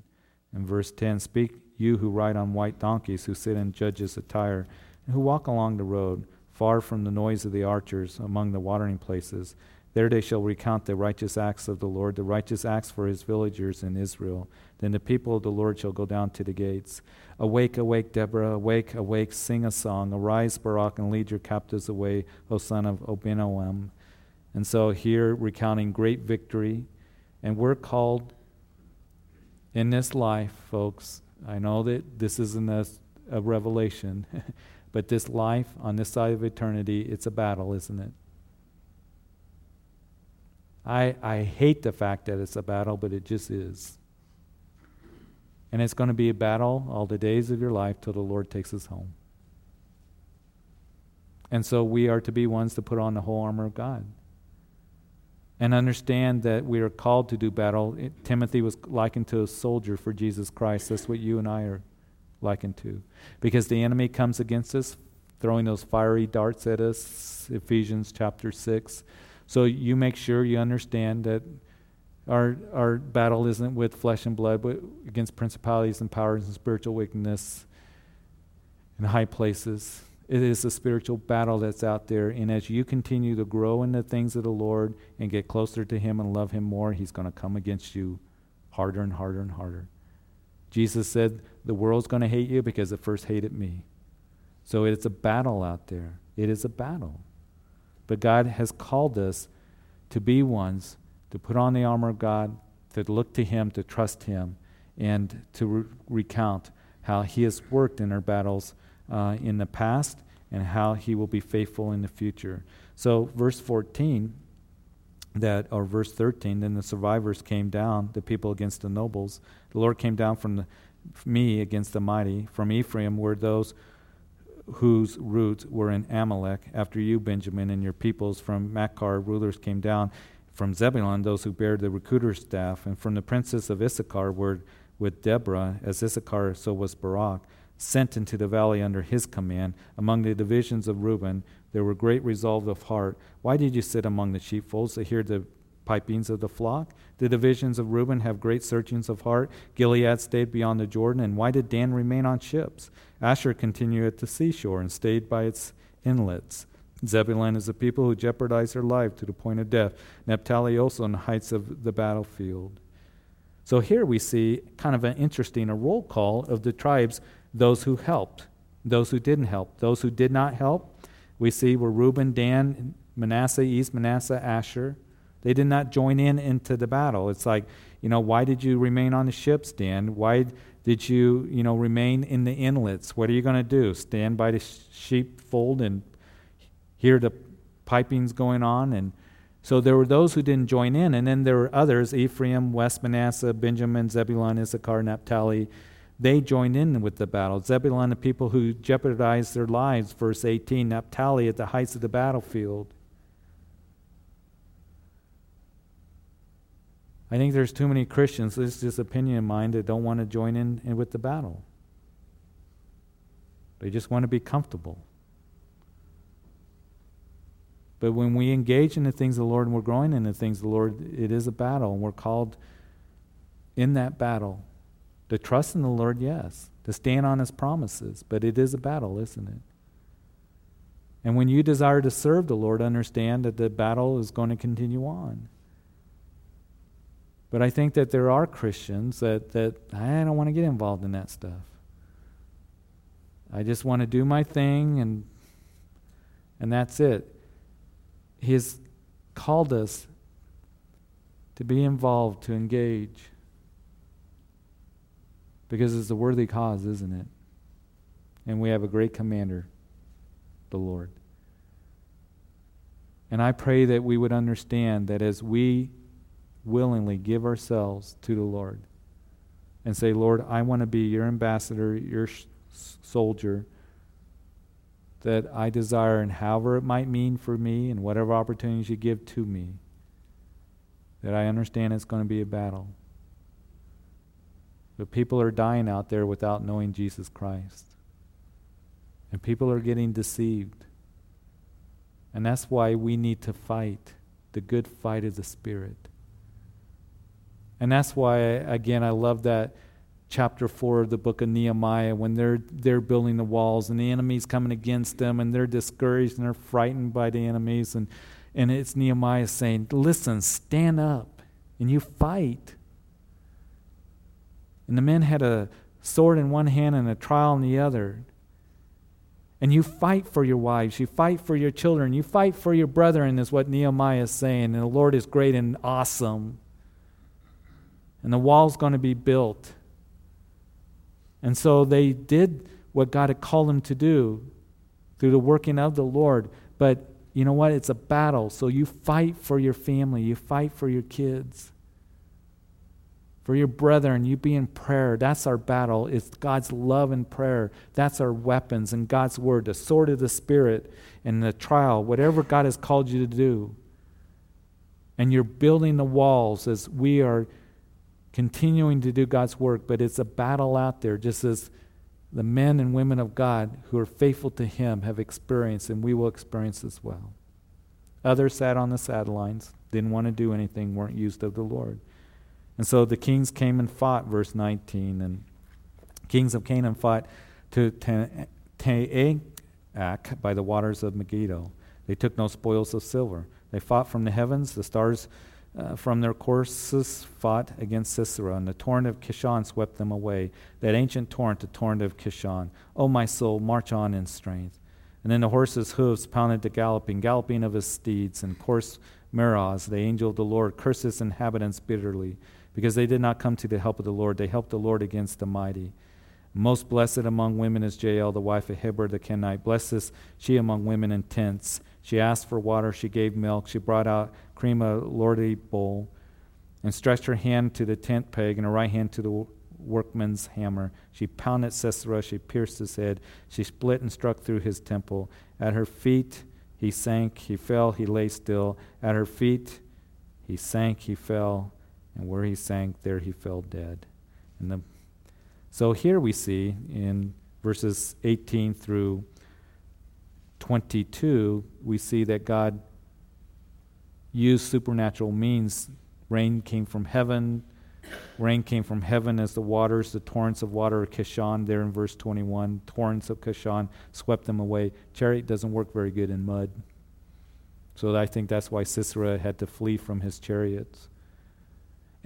In verse 10, speak you who ride on white donkeys, who sit in judges' attire, and who walk along the road, far from the noise of the archers, among the watering places. There they shall recount the righteous acts of the Lord, the righteous acts for his villagers in Israel. Then the people of the Lord shall go down to the gates. Awake, awake, Deborah, awake, awake, sing a song. Arise, Barak, and lead your captives away, O son of Abinoam. And so here, recounting great victory. And we're called in this life, folks. I know that this isn't a, a revelation, but this life on this side of eternity, it's a battle, isn't it? I, I hate the fact that it's a battle, but it just is. And it's going to be a battle all the days of your life till the Lord takes us home. And so we are to be ones to put on the whole armor of God and understand that we are called to do battle. It, Timothy was likened to a soldier for Jesus Christ. That's what you and I are likened to. Because the enemy comes against us, throwing those fiery darts at us, Ephesians chapter 6. So you make sure you understand that our, our battle isn't with flesh and blood, but against principalities and powers and spiritual wickedness in high places. It is a spiritual battle that's out there. And as you continue to grow in the things of the Lord and get closer to Him and love Him more, He's going to come against you harder and harder and harder. Jesus said, The world's going to hate you because it first hated me. So it's a battle out there. It is a battle. But God has called us to be ones to put on the armor of God, to look to Him, to trust Him, and to re- recount how He has worked in our battles uh, in the past and how he will be faithful in the future. So, verse 14, that or verse 13, then the survivors came down, the people against the nobles. The Lord came down from, the, me against the mighty. From Ephraim were those whose roots were in Amalek. After you, Benjamin, and your peoples from Machir, rulers came down. From Zebulun, those who bear the recruiter's staff. And from the princes of Issachar were with Deborah, as Issachar, so was Barak sent into the valley under his command. Among the divisions of Reuben, there were great resolve of heart. Why did you sit among the sheepfolds to hear the pipings of the flock? The divisions of Reuben have great searchings of heart. Gilead stayed beyond the Jordan. And why did Dan remain on ships? Asher continued at the seashore and stayed by its inlets. Zebulun is a people who jeopardize their life to the point of death. Naphtali also on the heights of the battlefield. So here we see kind of an interesting a roll call of the tribes those who helped, those who didn't help. Those who did not help, we see were Reuben, Dan, Manasseh, East Manasseh, Asher. They did not join in into the battle. It's like, you know, why did you remain on the ships, Dan? Why did you, you know, remain in the inlets? What are you going to do? Stand by the sheepfold and hear the pipings going on? And so there were those who didn't join in, and then there were others Ephraim, West Manasseh, Benjamin, Zebulun, Issachar, Naphtali, they joined in with the battle. Zebulun, the people who jeopardized their lives, verse 18, Naphtali at the heights of the battlefield. I think there's too many Christians, this is just opinion of mine, that don't want to join in, in with the battle. They just want to be comfortable. But when we engage in the things of the Lord and we're growing in the things of the Lord, it is a battle, and we're called in that battle to trust in the Lord, yes. To stand on his promises. But it is a battle, isn't it? And when you desire to serve the Lord, understand that the battle is going to continue on. But I think that there are Christians that, that I don't want to get involved in that stuff. I just want to do my thing and and that's it. He has called us to be involved, to engage. Because it's a worthy cause, isn't it? And we have a great commander, the Lord. And I pray that we would understand that as we willingly give ourselves to the Lord and say, Lord, I want to be your ambassador, your sh- soldier, that I desire, and however it might mean for me, and whatever opportunities you give to me, that I understand it's going to be a battle. But people are dying out there without knowing Jesus Christ. And people are getting deceived. And that's why we need to fight the good fight of the Spirit. And that's why, again, I love that chapter 4 of the book of Nehemiah when they're, they're building the walls and the enemy's coming against them and they're discouraged and they're frightened by the enemies. And And it's Nehemiah saying, Listen, stand up and you fight. And the men had a sword in one hand and a trowel in the other. And you fight for your wives, you fight for your children, you fight for your brethren, is what Nehemiah is saying. And the Lord is great and awesome. And the wall's going to be built. And so they did what God had called them to do through the working of the Lord. But you know what? It's a battle. So you fight for your family, you fight for your kids for your brethren, you be in prayer. That's our battle. It's God's love and prayer. That's our weapons and God's word, the sword of the Spirit and the trial, whatever God has called you to do. And you're building the walls as we are continuing to do God's work, but it's a battle out there, just as the men and women of God who are faithful to Him have experienced, and we will experience as well. Others sat on the sidelines, didn't want to do anything, weren't used of the Lord. And so the kings came and fought, verse 19. And kings of Canaan fought to Taanach by the waters of Megiddo. They took no spoils of silver. They fought from the heavens. The stars uh, from their courses fought against Sisera, and the torrent of Kishon swept them away. That ancient torrent, the torrent of Kishon. O my soul, march on in strength. And then the horse's hoofs pounded the galloping, galloping of his steeds, and course Meroz, the angel of the Lord, cursed his inhabitants bitterly because they did not come to the help of the Lord. They helped the Lord against the mighty. Most blessed among women is Jael, the wife of Heber the Kenite. Blessed is she among women in tents. She asked for water, she gave milk. She brought out cream a lordly bowl, and stretched her hand to the tent peg and her right hand to the workman's hammer. She pounded Sisera, she pierced his head. She split and struck through his temple. At her feet he sank, he fell, he lay still. At her feet he sank, he fell and where he sank, there he fell dead. And the, so here we see in verses 18 through 22, we see that God used supernatural means. Rain came from heaven. Rain came from heaven as the waters, the torrents of water of Kishon, there in verse 21. Torrents of Kishon swept them away. Chariot doesn't work very good in mud. So I think that's why Sisera had to flee from his chariots.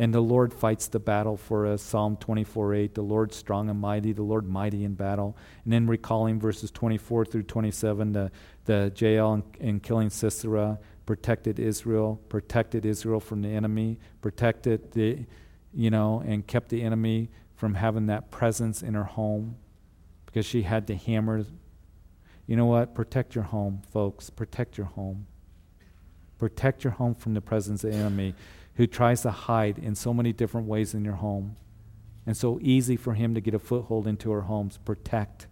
And the Lord fights the battle for us. Psalm 24 8. The Lord strong and mighty, the Lord mighty in battle. And then recalling verses 24 through 27, the, the Jael and, and killing Sisera protected Israel, protected Israel from the enemy, protected the, you know, and kept the enemy from having that presence in her home because she had to hammer. You know what? Protect your home, folks. Protect your home. Protect your home from the presence of the enemy who tries to hide in so many different ways in your home. And so easy for him to get a foothold into our homes. Protect.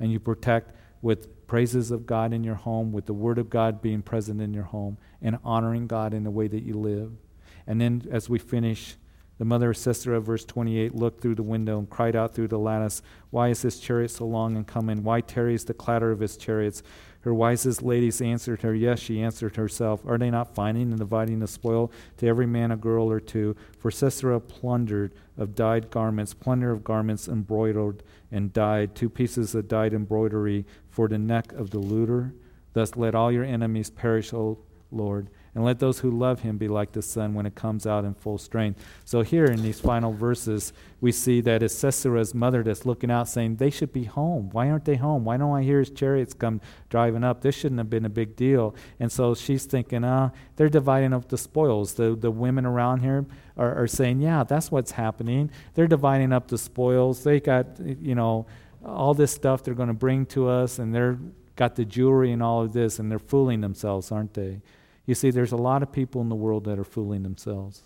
And you protect with praises of God in your home, with the Word of God being present in your home, and honoring God in the way that you live. And then as we finish, the mother of Sisera, verse 28, looked through the window and cried out through the lattice, Why is this chariot so long in coming? Why tarries the clatter of his chariots? Her wisest ladies answered her, Yes, she answered herself. Are they not finding and dividing the spoil to every man a girl or two? For Sisera plundered of dyed garments, plunder of garments embroidered and dyed, two pieces of dyed embroidery for the neck of the looter. Thus let all your enemies perish, O Lord and let those who love him be like the sun when it comes out in full strength. So, here in these final verses, we see that it's Sisera's mother that's looking out saying, They should be home. Why aren't they home? Why don't I hear his chariots come driving up? This shouldn't have been a big deal. And so she's thinking, Ah, they're dividing up the spoils. The, the women around here are, are saying, Yeah, that's what's happening. They're dividing up the spoils. They got, you know, all this stuff they're going to bring to us, and they're got the jewelry and all of this, and they're fooling themselves, aren't they? You see, there's a lot of people in the world that are fooling themselves.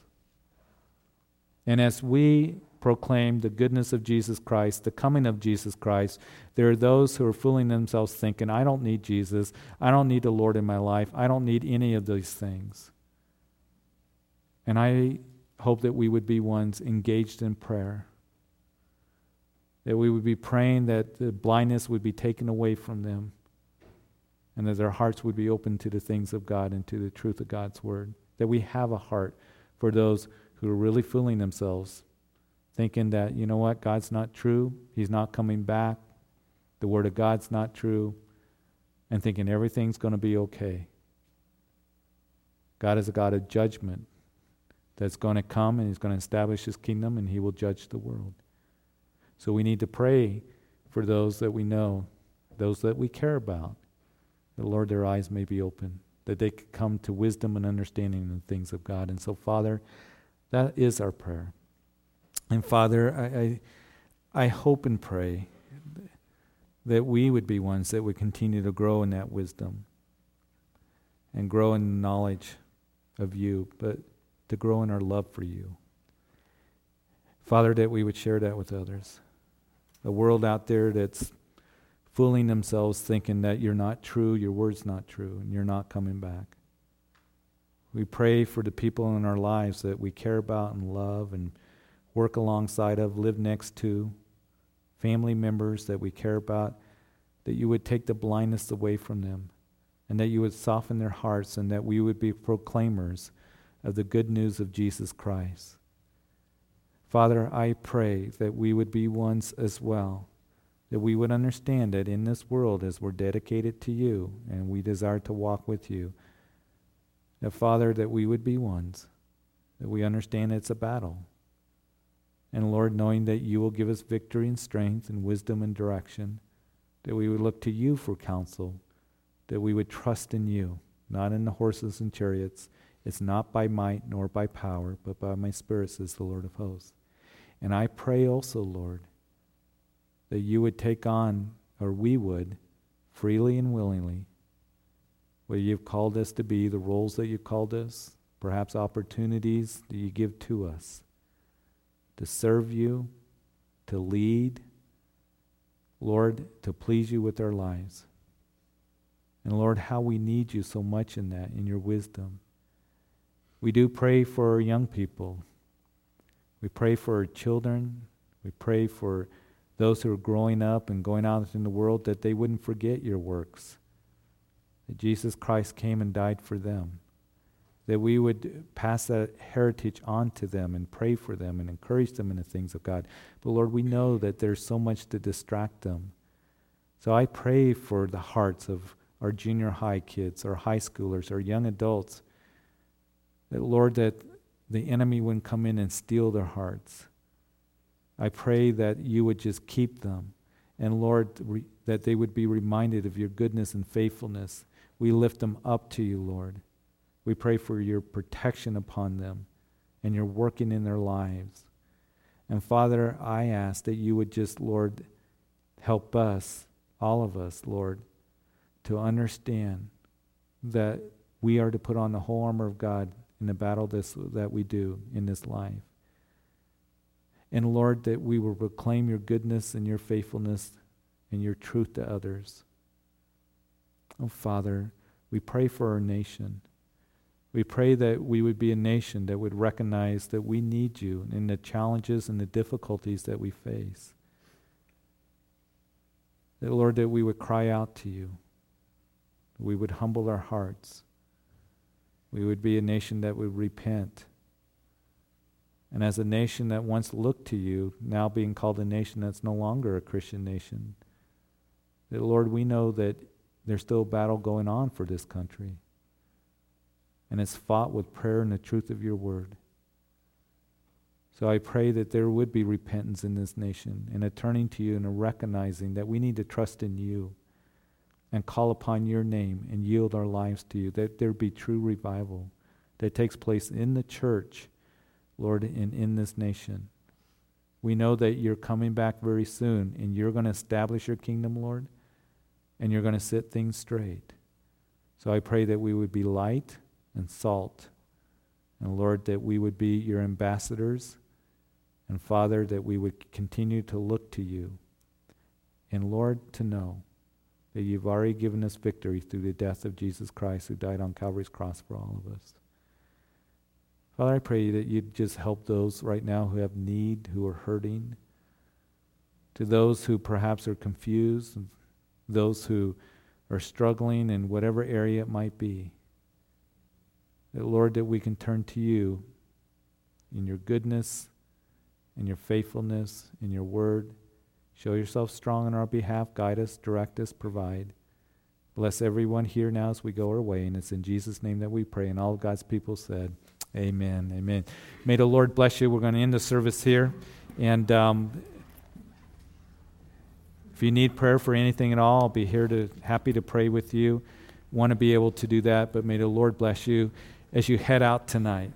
And as we proclaim the goodness of Jesus Christ, the coming of Jesus Christ, there are those who are fooling themselves thinking, I don't need Jesus. I don't need the Lord in my life. I don't need any of these things. And I hope that we would be ones engaged in prayer. That we would be praying that the blindness would be taken away from them and that their hearts would be open to the things of God and to the truth of God's word. That we have a heart for those who are really fooling themselves, thinking that, you know what, God's not true, He's not coming back, the word of God's not true, and thinking everything's going to be okay. God is a God of judgment that's going to come and He's going to establish His kingdom and He will judge the world. So we need to pray for those that we know, those that we care about, Lord, their eyes may be open, that they could come to wisdom and understanding of the things of God. And so, Father, that is our prayer. And Father, I, I, I hope and pray that we would be ones that would continue to grow in that wisdom and grow in knowledge of you, but to grow in our love for you. Father, that we would share that with others. A world out there that's fooling themselves thinking that you're not true, your word's not true, and you're not coming back. We pray for the people in our lives that we care about and love and work alongside of, live next to, family members that we care about, that you would take the blindness away from them and that you would soften their hearts and that we would be proclaimers of the good news of Jesus Christ. Father, I pray that we would be ones as well, that we would understand that in this world, as we're dedicated to you and we desire to walk with you, that Father, that we would be ones, that we understand it's a battle. And Lord, knowing that you will give us victory and strength and wisdom and direction, that we would look to you for counsel that we would trust in you, not in the horses and chariots. It's not by might nor by power, but by my spirit, says the Lord of hosts. And I pray also, Lord, that you would take on, or we would, freely and willingly, what you've called us to be, the roles that you've called us, perhaps opportunities that you give to us to serve you, to lead, Lord, to please you with our lives. And Lord, how we need you so much in that, in your wisdom. We do pray for our young people. We pray for our children. We pray for those who are growing up and going out in the world that they wouldn't forget your works. That Jesus Christ came and died for them. That we would pass that heritage on to them and pray for them and encourage them in the things of God. But Lord, we know that there's so much to distract them. So I pray for the hearts of our junior high kids, our high schoolers, our young adults. That, Lord, that the enemy wouldn't come in and steal their hearts. I pray that you would just keep them. And Lord, re- that they would be reminded of your goodness and faithfulness. We lift them up to you, Lord. We pray for your protection upon them and your working in their lives. And Father, I ask that you would just, Lord, help us, all of us, Lord, to understand that we are to put on the whole armor of God in the battle this, that we do in this life. And Lord, that we will proclaim your goodness and your faithfulness and your truth to others. Oh, Father, we pray for our nation. We pray that we would be a nation that would recognize that we need you in the challenges and the difficulties that we face. That, Lord, that we would cry out to you we would humble our hearts. We would be a nation that would repent. And as a nation that once looked to you, now being called a nation that's no longer a Christian nation, that Lord, we know that there's still a battle going on for this country. And it's fought with prayer and the truth of your word. So I pray that there would be repentance in this nation and a turning to you and a recognizing that we need to trust in you and call upon your name and yield our lives to you, that there be true revival that takes place in the church, Lord, and in this nation. We know that you're coming back very soon and you're going to establish your kingdom, Lord, and you're going to set things straight. So I pray that we would be light and salt. And Lord, that we would be your ambassadors. And Father, that we would continue to look to you. And Lord, to know that you've already given us victory through the death of Jesus Christ who died on Calvary's cross for all of us. Father, I pray that you'd just help those right now who have need, who are hurting, to those who perhaps are confused, those who are struggling in whatever area it might be. That, Lord, that we can turn to you in your goodness, in your faithfulness, in your word Show yourself strong on our behalf. Guide us, direct us, provide. Bless everyone here now as we go our way. And it's in Jesus' name that we pray. And all God's people said, Amen. Amen. May the Lord bless you. We're going to end the service here. And um, if you need prayer for anything at all, I'll be here to happy to pray with you. Want to be able to do that, but may the Lord bless you as you head out tonight.